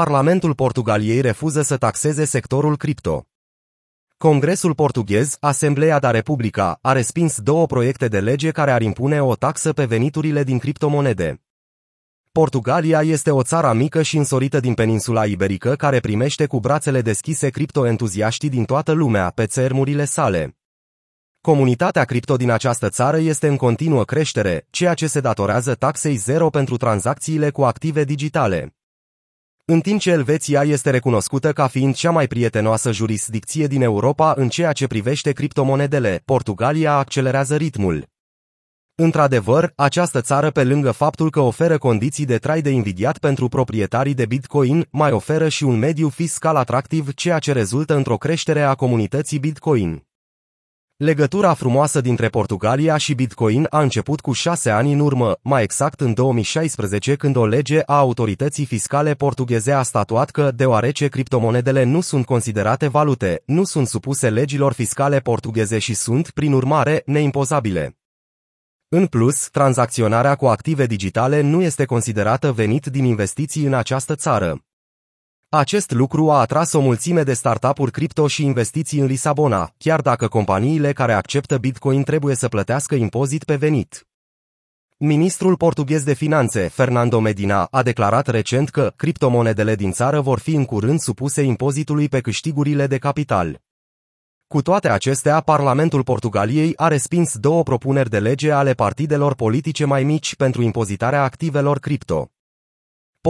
Parlamentul Portugaliei refuză să taxeze sectorul cripto. Congresul portughez, Asamblea da Republica, a respins două proiecte de lege care ar impune o taxă pe veniturile din criptomonede. Portugalia este o țară mică și însorită din peninsula iberică care primește cu brațele deschise criptoentuziaștii din toată lumea pe țărmurile sale. Comunitatea cripto din această țară este în continuă creștere, ceea ce se datorează taxei zero pentru tranzacțiile cu active digitale. În timp ce Elveția este recunoscută ca fiind cea mai prietenoasă jurisdicție din Europa în ceea ce privește criptomonedele, Portugalia accelerează ritmul. Într-adevăr, această țară, pe lângă faptul că oferă condiții de trai de invidiat pentru proprietarii de Bitcoin, mai oferă și un mediu fiscal atractiv, ceea ce rezultă într-o creștere a comunității Bitcoin. Legătura frumoasă dintre Portugalia și Bitcoin a început cu șase ani în urmă, mai exact în 2016 când o lege a autorității fiscale portugheze a statuat că, deoarece criptomonedele nu sunt considerate valute, nu sunt supuse legilor fiscale portugheze și sunt, prin urmare, neimpozabile. În plus, tranzacționarea cu active digitale nu este considerată venit din investiții în această țară. Acest lucru a atras o mulțime de startup-uri cripto și investiții în Lisabona, chiar dacă companiile care acceptă Bitcoin trebuie să plătească impozit pe venit. Ministrul portughez de finanțe, Fernando Medina, a declarat recent că criptomonedele din țară vor fi în curând supuse impozitului pe câștigurile de capital. Cu toate acestea, Parlamentul Portugaliei a respins două propuneri de lege ale partidelor politice mai mici pentru impozitarea activelor cripto.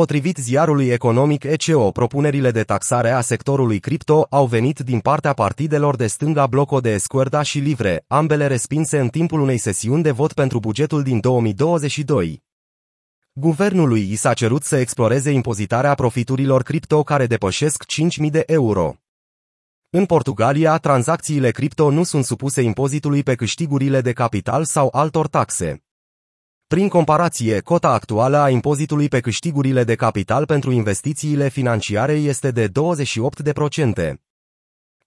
Potrivit ziarului economic ECO, propunerile de taxare a sectorului cripto au venit din partea partidelor de stânga Bloco de Escuerda și Livre, ambele respinse în timpul unei sesiuni de vot pentru bugetul din 2022. Guvernului i s-a cerut să exploreze impozitarea profiturilor cripto care depășesc 5.000 de euro. În Portugalia, tranzacțiile cripto nu sunt supuse impozitului pe câștigurile de capital sau altor taxe. Prin comparație, cota actuală a impozitului pe câștigurile de capital pentru investițiile financiare este de 28%.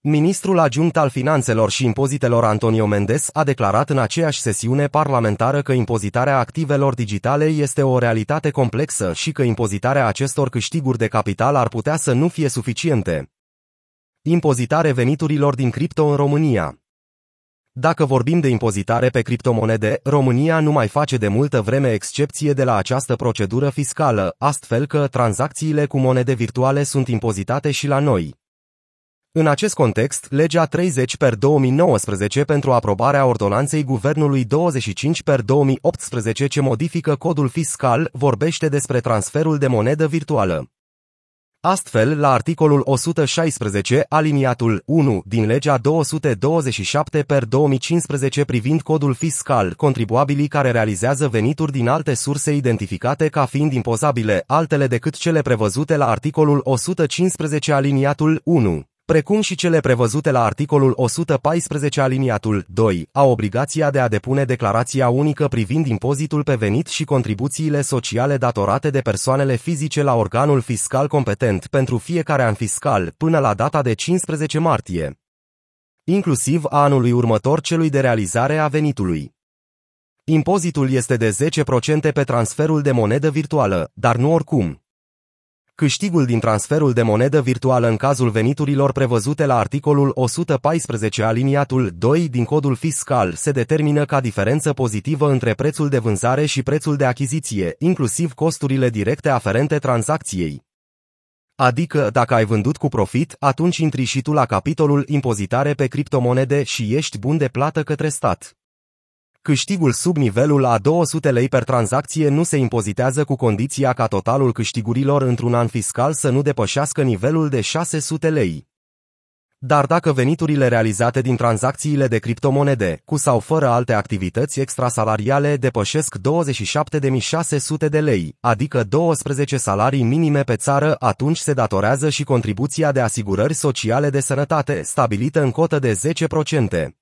Ministrul adjunct al Finanțelor și Impozitelor Antonio Mendes a declarat în aceeași sesiune parlamentară că impozitarea activelor digitale este o realitate complexă și că impozitarea acestor câștiguri de capital ar putea să nu fie suficiente. Impozitare veniturilor din cripto în România dacă vorbim de impozitare pe criptomonede, România nu mai face de multă vreme excepție de la această procedură fiscală, astfel că tranzacțiile cu monede virtuale sunt impozitate și la noi. În acest context, legea 30 per 2019 pentru aprobarea ordonanței Guvernului 25 per 2018 ce modifică codul fiscal vorbește despre transferul de monedă virtuală. Astfel, la articolul 116, aliniatul 1 din legea 227 per 2015 privind codul fiscal, contribuabilii care realizează venituri din alte surse identificate ca fiind impozabile, altele decât cele prevăzute la articolul 115 aliniatul 1 precum și cele prevăzute la articolul 114 aliniatul 2, au obligația de a depune declarația unică privind impozitul pe venit și contribuțiile sociale datorate de persoanele fizice la organul fiscal competent pentru fiecare an fiscal până la data de 15 martie, inclusiv a anului următor celui de realizare a venitului. Impozitul este de 10% pe transferul de monedă virtuală, dar nu oricum. Câștigul din transferul de monedă virtuală în cazul veniturilor prevăzute la articolul 114 aliniatul 2 din codul fiscal se determină ca diferență pozitivă între prețul de vânzare și prețul de achiziție, inclusiv costurile directe aferente tranzacției. Adică, dacă ai vândut cu profit, atunci intri și tu la capitolul impozitare pe criptomonede și ești bun de plată către stat. Câștigul sub nivelul a 200 lei per tranzacție nu se impozitează cu condiția ca totalul câștigurilor într-un an fiscal să nu depășească nivelul de 600 lei. Dar dacă veniturile realizate din tranzacțiile de criptomonede, cu sau fără alte activități extrasalariale, depășesc 27.600 de lei, adică 12 salarii minime pe țară, atunci se datorează și contribuția de asigurări sociale de sănătate, stabilită în cotă de 10%.